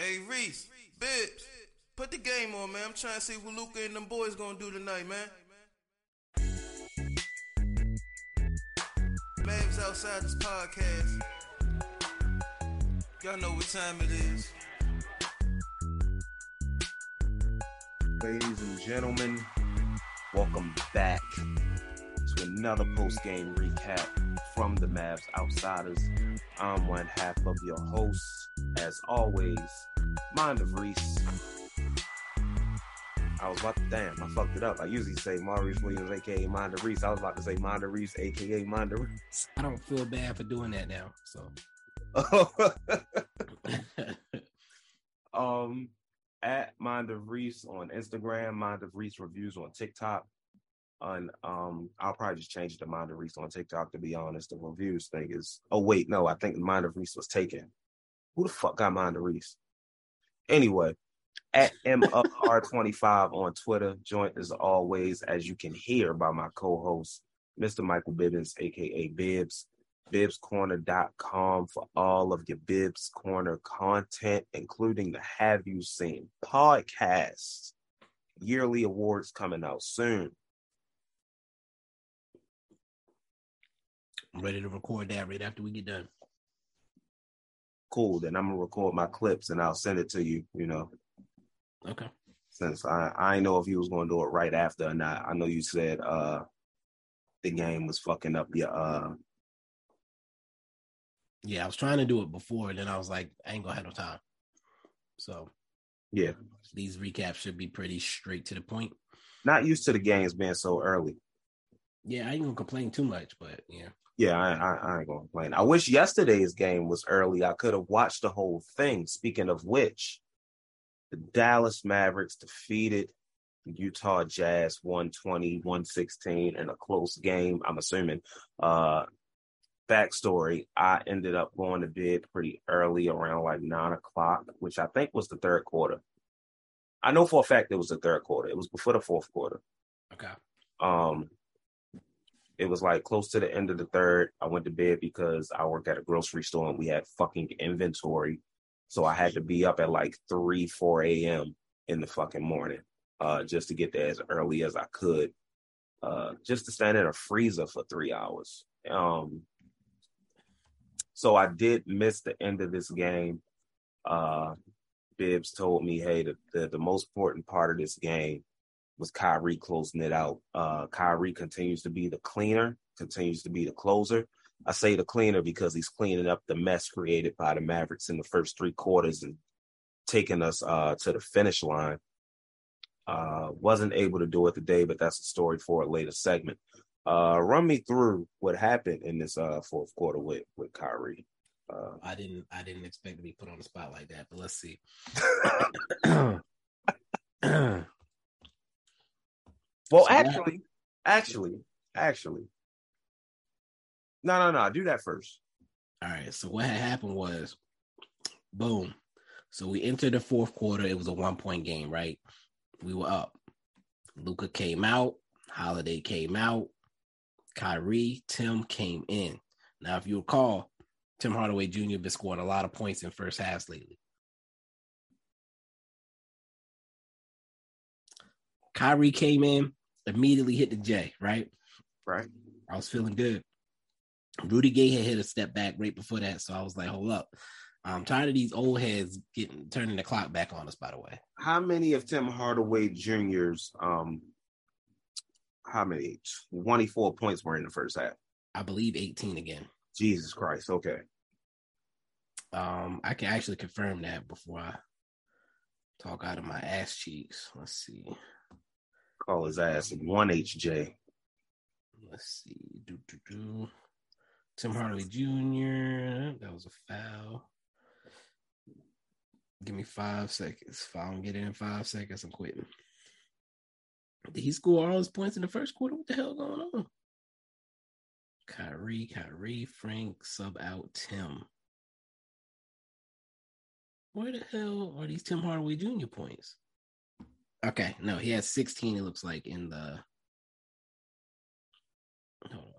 Hey Reese, Bibbs, put the game on, man. I'm trying to see what Luka and them boys gonna do tonight, man. Mavs outside this podcast. Y'all know what time it is. Ladies and gentlemen, welcome back another post game recap from the Mavs Outsiders. I'm one half of your hosts, as always, Mind of Reese. I was about to, damn, I fucked it up. I usually say Maurice Williams, aka Mind of Reese. I was about to say Mind of Reese, aka Mind of Reese. I don't feel bad for doing that now. So, um, at Mind of Reese on Instagram, Mind of Reese reviews on TikTok. On um, I'll probably just change it to Mind of Reese on TikTok. To be honest, the reviews thing is. Oh wait, no, I think Mind of Reese was taken. Who the fuck got Mind of Reese? Anyway, at MR25 on Twitter, joint as always, as you can hear by my co-host, Mr. Michael Bibbins, aka Bibbs. BibbsCorner.com for all of your Bibbs Corner content, including the Have You Seen podcast. Yearly awards coming out soon. I'm ready to record that right after we get done. Cool. Then I'm gonna record my clips and I'll send it to you. You know, Okay. since I I know if you was gonna do it right after or not. I know you said uh the game was fucking up your uh Yeah, I was trying to do it before, and then I was like, I ain't gonna have no time. So yeah these recaps should be pretty straight to the point. not used to the games being so early. Yeah, I ain't gonna complain too much, but yeah. Yeah, I, I, I ain't gonna complain. I wish yesterday's game was early. I could have watched the whole thing. Speaking of which, the Dallas Mavericks defeated Utah Jazz 120, 116 in a close game. I'm assuming. Uh backstory, I ended up going to bed pretty early around like nine o'clock, which I think was the third quarter. I know for a fact it was the third quarter. It was before the fourth quarter. Okay. Um, it was like close to the end of the third. I went to bed because I work at a grocery store and we had fucking inventory. So I had to be up at like 3, 4 a.m. in the fucking morning uh, just to get there as early as I could, uh, just to stand in a freezer for three hours. Um, so I did miss the end of this game. Uh, Bibbs told me, hey, the, the, the most important part of this game was Kyrie closing it out. Uh, Kyrie continues to be the cleaner, continues to be the closer. I say the cleaner because he's cleaning up the mess created by the Mavericks in the first three quarters and taking us uh, to the finish line. Uh, wasn't able to do it today, but that's a story for a later segment. Uh, run me through what happened in this uh, fourth quarter with with Kyrie. Uh, I didn't I didn't expect to be put on the spot like that, but let's see. well, So actually, actually, actually, no, no, no. Do that first. All right. So what had happened was, boom. So we entered the fourth quarter. It was a one point game, right? We were up. Luka came out. Holiday came out. Kyrie, Tim came in. Now, if you recall, Tim Hardaway Jr. been scoring a lot of points in first halves lately. Kyrie came in, immediately hit the J, right? Right. I was feeling good. Rudy Gay had hit a step back right before that, so I was like, "Hold up, I'm tired of these old heads getting turning the clock back on us." By the way, How many of Tim Hardaway Jr.'s um how many 24 points were in the first half? I believe 18 again. Jesus Christ. Okay. Um, I can actually confirm that before I talk out of my ass cheeks. Let's see. Call his ass in one HJ. Let's see. Do, do, do. Tim Hardaway Jr. That was a foul. Give me five seconds. If I don't get it in five seconds, I'm quitting. Did he score all his points in the first quarter? What the hell going on? Kyrie, Kyrie, Frank, sub out Tim. Where the hell are these Tim Hardaway Jr. points? Okay, no, he has 16, it looks like, in the hold on.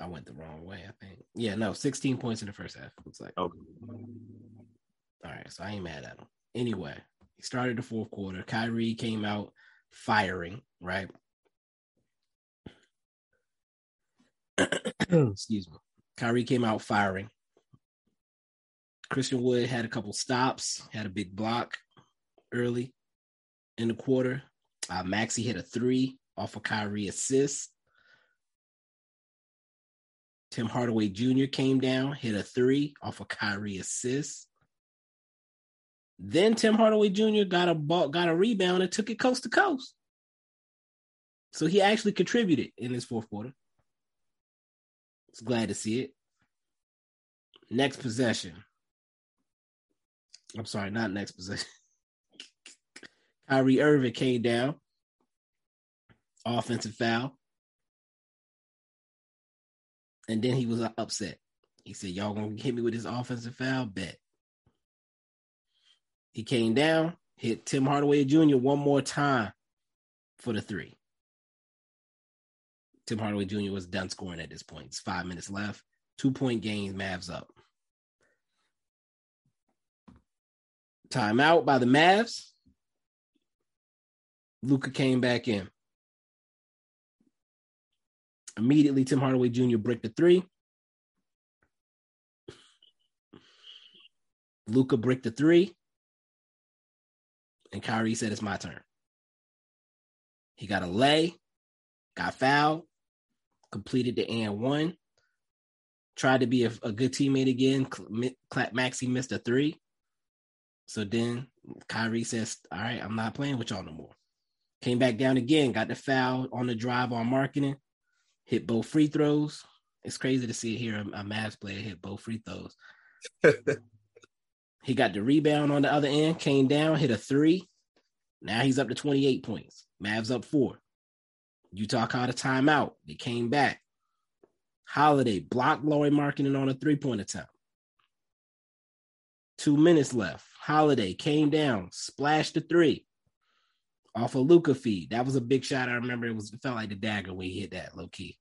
I went the wrong way, I think. Yeah, no, 16 points in the first half. Looks like. Okay. All right, so I ain't mad at him. Anyway, he started the fourth quarter. Kyrie came out firing, right? Excuse me. Kyrie came out firing. Christian Wood had a couple stops, had a big block early in the quarter. Uh, Maxi hit a three off a Kyrie assist. Tim Hardaway Jr. came down, hit a three off a Kyrie assist. Then Tim Hardaway Jr. got a ball, got a rebound and took it coast to coast. So he actually contributed in his fourth quarter. It's glad to see it. Next possession. I'm sorry, not next possession. Kyrie Irving came down. Offensive foul. And then he was upset. He said, Y'all gonna hit me with this offensive foul? Bet. He came down, hit Tim Hardaway Jr. one more time for the three. Tim Hardaway Jr. was done scoring at this point. It's five minutes left. Two point game, Mavs up. Timeout by the Mavs. Luka came back in. Immediately, Tim Hardaway Jr. bricked the three. Luka bricked the three. And Kyrie said, It's my turn. He got a lay, got fouled, completed the and one, tried to be a, a good teammate again. Maxi missed a three. So then Kyrie says, All right, I'm not playing with y'all no more. Came back down again, got the foul on the drive on Markkanen, hit both free throws. It's crazy to see here a, a Mavs player hit both free throws. he got the rebound on the other end, came down, hit a three. Now he's up to 28 points. Mavs up four. Utah caught a timeout. They came back. Holiday blocked Lauri Markkanen on a three point attempt. Two minutes left. Holiday came down, splashed the three off a of Luka feed. That was a big shot. I remember it was it felt like the dagger when he hit that low key.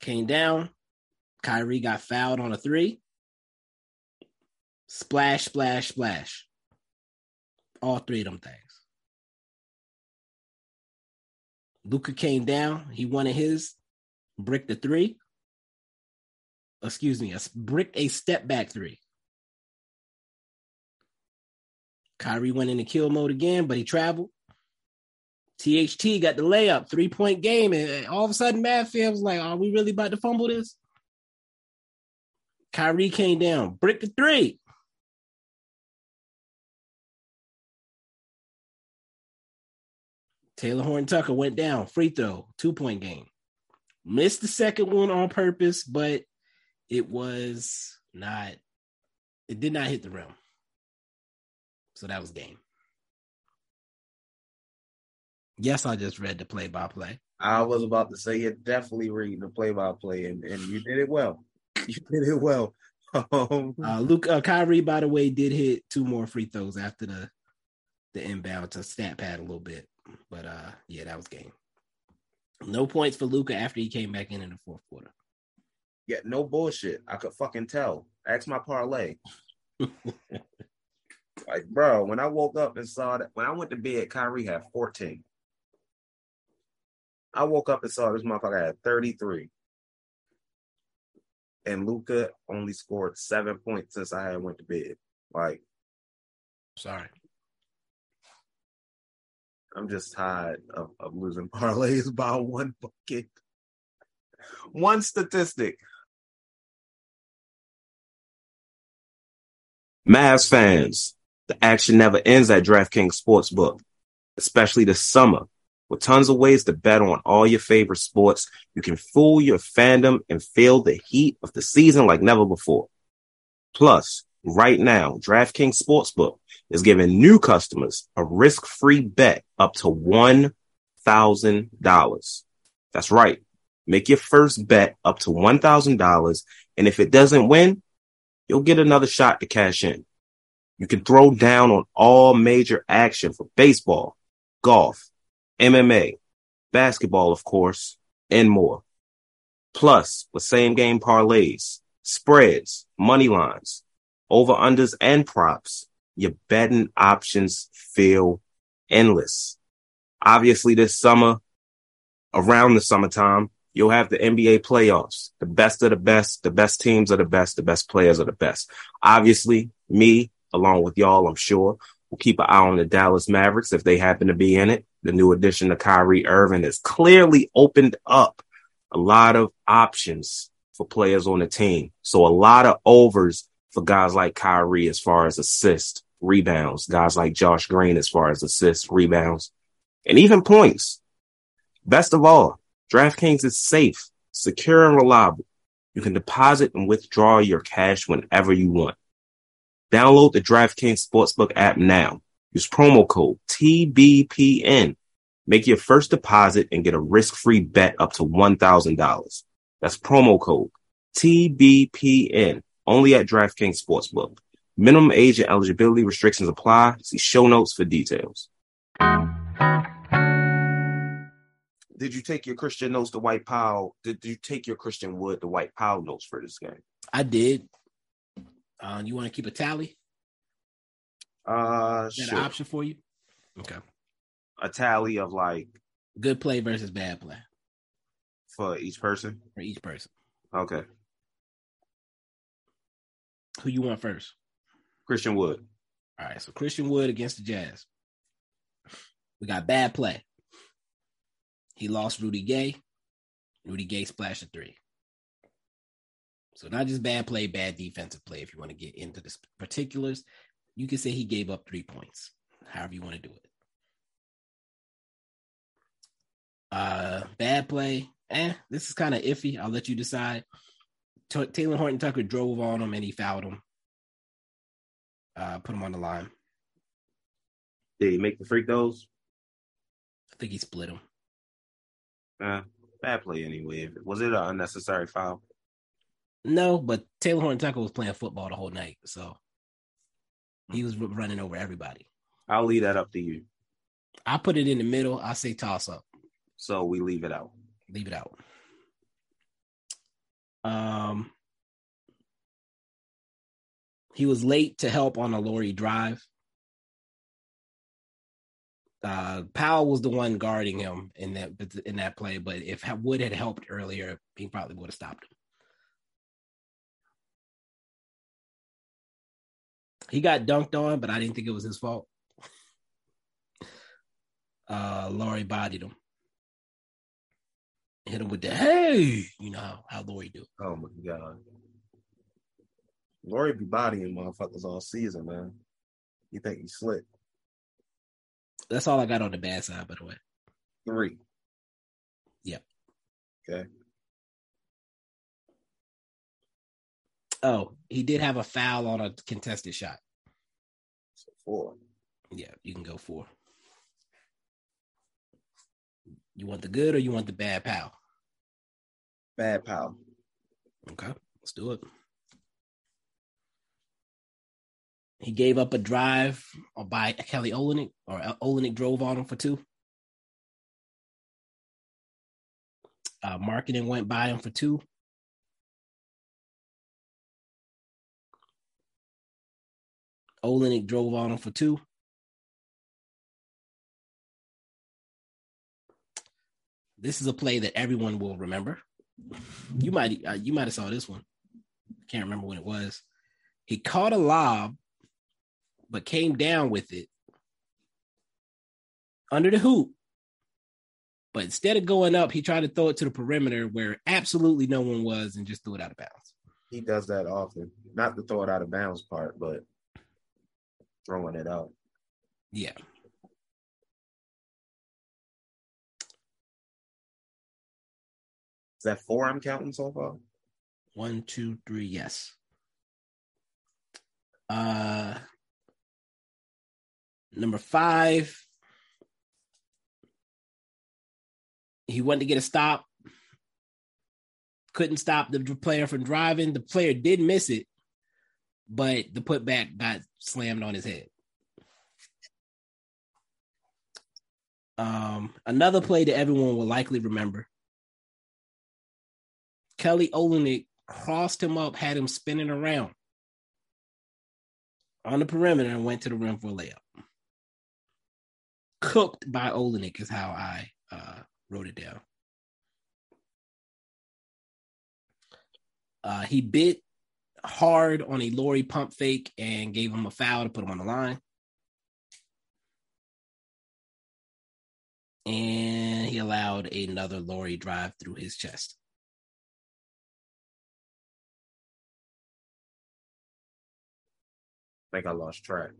Came down. Kyrie got fouled on a three. Splash, splash, splash. All three of them things. Luka came down. He wanted his brick the three. Excuse me, a brick a step back three. Kyrie went into kill mode again, but he traveled. THT got the layup, three point game, and all of a sudden, Mad Fam was like, "Are we really about to fumble this?" Kyrie came down, brick the three. Taylor Horn Tucker went down, free throw, two point game. Missed the second one on purpose, but it was not, it did not hit the rim. So that was game. Yes, I just read the play by play. I was about to say you're definitely reading the play by play, and and you did it well. You did it well. Um, uh, Luke uh, Kyrie, by the way, did hit two more free throws after the the inbound to stat pad a little bit, but uh, yeah, that was game. No points for Luka after he came back in in the fourth quarter. Yeah, no bullshit. I could fucking tell. Ask my parlay. Like, bro, when I woke up and saw that, when I went to bed, Kyrie had 14. I woke up and saw this motherfucker had 33. And Luka only scored seven points since I had went to bed. Like, sorry. I'm just tired of, of losing parlays by one bucket. One statistic. Mavs fans, the action never ends at DraftKings Sportsbook, especially this summer. With tons of ways to bet on all your favorite sports, you can fool your fandom and feel the heat of the season like never before. Plus, right now, DraftKings Sportsbook is giving new customers a risk-free bet up to $1,000. That's right. Make your first bet up to $1,000. And if it doesn't win, you'll get another shot to cash in. You can throw down on all major action for baseball, golf, MMA, basketball, of course, and more. Plus, with same game parlays, spreads, money lines, over unders, and props, your betting options feel endless. Obviously, this summer, around the summertime, you'll have the NBA playoffs. The best of the best, the best teams are the best, the best players are the best. Obviously, me, along with y'all, I'm sure, We'll keep an eye on the Dallas Mavericks if they happen to be in it. The new addition to Kyrie Irving has clearly opened up a lot of options for players on the team. So a lot of overs for guys like Kyrie as far as assists, rebounds, guys like Josh Green as far as assists, rebounds, and even points. Best of all, DraftKings is safe, secure, and reliable. You can deposit and withdraw your cash whenever you want. Download the DraftKings Sportsbook app now. Use promo code TBPN. Make your first deposit and get a risk-free bet up to $1,000. That's promo code TBPN only at DraftKings Sportsbook. Minimum age and eligibility restrictions apply. See show notes for details. Did you take your Christian notes to Dwight Powell? Did you take your Christian Wood to Dwight Powell notes for this game? I did. Uh, you want to keep a tally? Uh, Is that sure. an option for you? Okay. a tally of like Good play versus bad play for each person. for each person. Okay, Who you want first? Christian Wood. All right. So Christian Wood against the Jazz. We got bad play. He lost Rudy Gay. Rudy Gay splashed a three. So not just bad play, bad defensive play. If you want to get into the particulars, you can say he gave up three points. However you want to do it. Uh, bad play. Eh, this is kind of iffy. I'll let you decide. T- Talen Horton-Tucker drove on him and he fouled him. Uh, put him on the line. Did he make the free throws? I think he split him. Uh, bad play anyway. Was it an unnecessary foul? No, but Talen Horton-Tucker was playing football the whole night, so he was running over everybody. I'll leave that up to you. I put it in the middle. I say toss up. So we leave it out. Leave it out. Um, he was late to help on a Lauri drive. Uh, Powell was the one guarding him in that in that play, but if Wood had helped earlier, he probably would have stopped him. He got dunked on, but I didn't think it was his fault. Uh, Lauri bodied him. Hit him with the hey, you know how, how Lauri do. Oh my god. Lauri be bodying motherfuckers all season, man. You think he's slick? That's all I got on the bad side, by the way. Three. Yep. Okay. Oh, he did have a foul on a contested shot. So four. Yeah, you can go four. You want the good or you want the bad pal? Bad pal. Okay, let's do it. He gave up a drive by Kelly Olynyk, or Olynyk drove on him for two. Uh, Markkanen went by him for two. Olynyk drove on him for two. This is a play that everyone will remember. You might uh, you might have saw this one. Can't remember when it was. He caught a lob, but came down with it under the hoop. But instead of going up, he tried to throw it to the perimeter where absolutely no one was and just threw it out of bounds. He does that often. Not the throw it out of bounds part, but throwing it out. Yeah. Is that four I'm counting so far? One, two, three, yes. Uh number five. He wanted to get a stop. Couldn't stop the player from driving. The player did miss it, but the putback got slammed on his head. Um, another play that everyone will likely remember. Kelly Olynyk crossed him up, had him spinning around. on the perimeter and went to the rim for a layup. Cooked by Olynyk is how I uh, wrote it down. Uh, he bit hard on a Lauri pump fake and gave him a foul to put him on the line. And he allowed another Lauri drive through his chest. I think I lost track.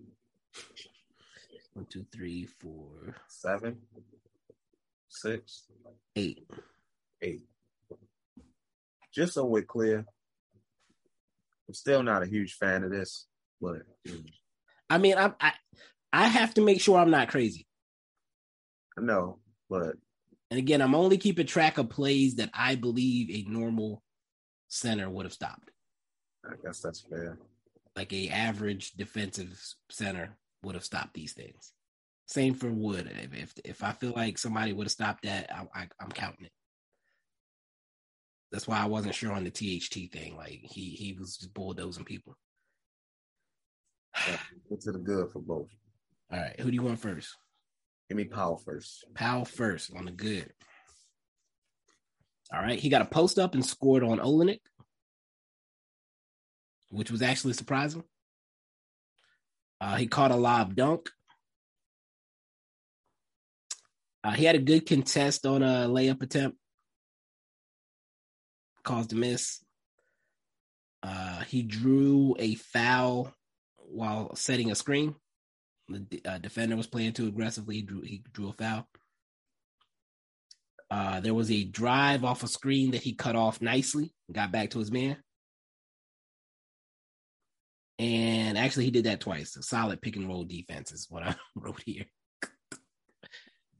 One, two, three, four, Seven, six, eight. eight. Just so we're clear, I'm still not a huge fan of this, but I mean, I, I I have to make sure I'm not crazy. I know, but And again, I'm only keeping track of plays that I believe a normal center would have stopped. I guess that's fair. Like a average defensive center would have stopped these things. Same for Wood. If if, if I feel like somebody would have stopped that, I, I, I'm counting it. That's why I wasn't sure on the THT thing. Like he he was just bulldozing people. Get to the good for both. All right, who do you want first? Give me Powell first. Powell first on the good. All right, he got a post up and scored on Olynyk, which was actually surprising. Uh, he caught a lob dunk. Uh, he had a good contest on a layup attempt, caused a miss. Uh, he drew a foul while setting a screen. The uh, defender was playing too aggressively. He drew, he drew a foul. Uh, there was a drive off a screen that he cut off nicely, got back to his man. And actually, he did that twice. A solid pick and roll defense is what I wrote here.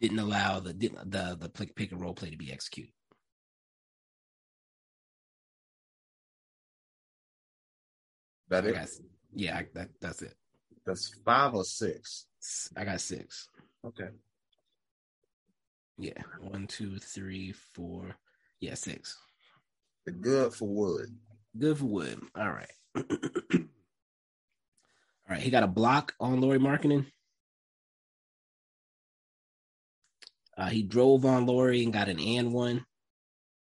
Didn't allow the the the pick, pick and roll play to be executed. That I it? got, yeah, that, that's it. That's five or six. I got six. Okay. Yeah, one, two, three, four. Yeah, six. The good for Wood. Good for Wood. All right. All right. He got a block on Lauri Markkanen. Uh, he drove on Lauri and got an and one,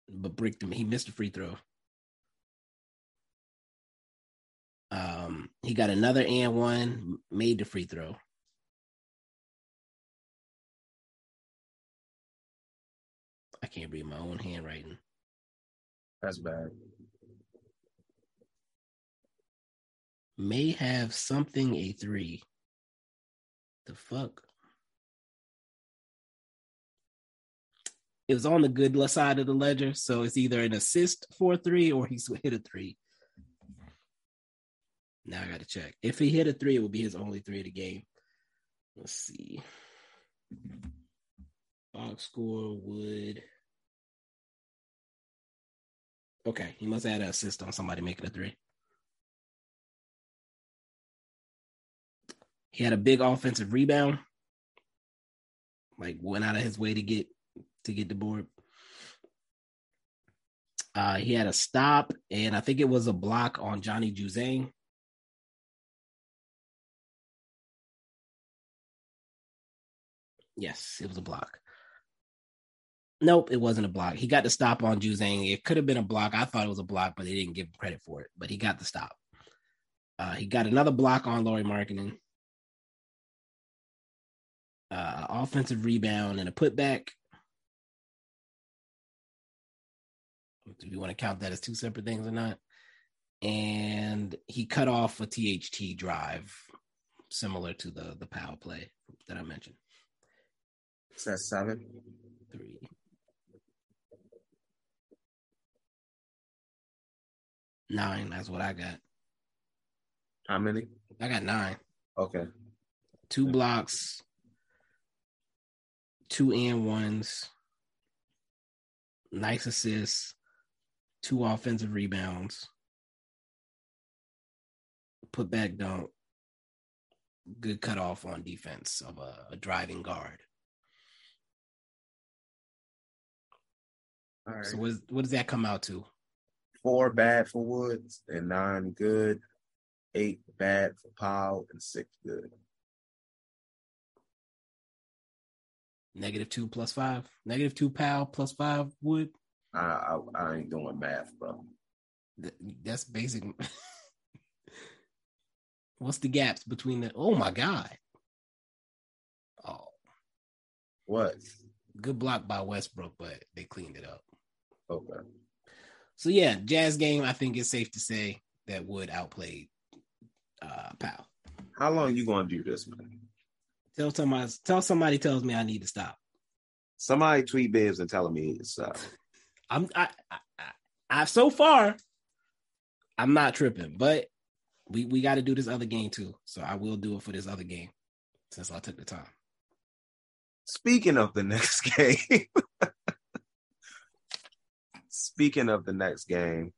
but bricked him. He missed a free throw. He got another and one, made the free throw. I can't read my own handwriting. That's bad. May have something a three. The fuck? It was on the good side of the ledger, so it's either an assist for three or he's hit a three. Now I gotta check. If he hit a three, it Wood be his only three of the game. Let's see. Box score would. Okay, he must had an assist on somebody making a three. He had a big offensive rebound. Like went out of his way to get to get the board. Uh, he had a stop, and I think it was a block on Johnny Juzang. Yes, it was a block. Nope, it wasn't a block. He got the stop on Juzang. It could have been a block. I thought it was a block, but they didn't give him credit for it. But he got the stop. Uh, he got another block on Lauri Markkanen. Uh, offensive rebound and a putback. Do you want to count that as two separate things or not? And he cut off a THT drive, similar to the the power play that I mentioned. Is that seven? Three. Nine. That's what I got. How many? I got nine. Okay. Two blocks, two and ones, nice assists, two offensive rebounds, put back dunk, good cutoff on defense of a, a driving guard. All right. So what, is, what does that come out to? Four bad for Woods and nine good. eight bad for Powell, and six good. Negative two plus five. Negative two Powell plus five Wood. I I, I ain't doing math, bro. Th- That's basic. What's the gaps between the? Oh my god! Oh, What? good block by Westbrook, but they cleaned it up. Okay. So yeah, Jazz game. I think it's safe to say that Wood outplayed uh, Powell. How long you gonna do this, man? Tell somebody, tell somebody tells me I need to stop. Somebody tweet Bibbs and telling me it's uh I'm I, I, I, I so far I'm not tripping, but we we got to do this other game too. So I will do it for this other game since I took the time. Speaking of the next game, speaking of the next game,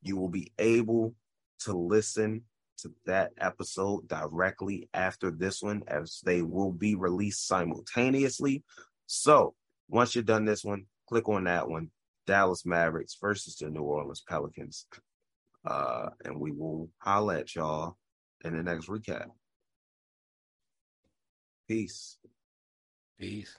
you will be able to listen to that episode directly after this one, as they will be released simultaneously. So once you're done this one, click on that one Dallas Mavericks versus the New Orleans Pelicans. Uh, and we will holla at y'all in the next recap. Peace. Peace.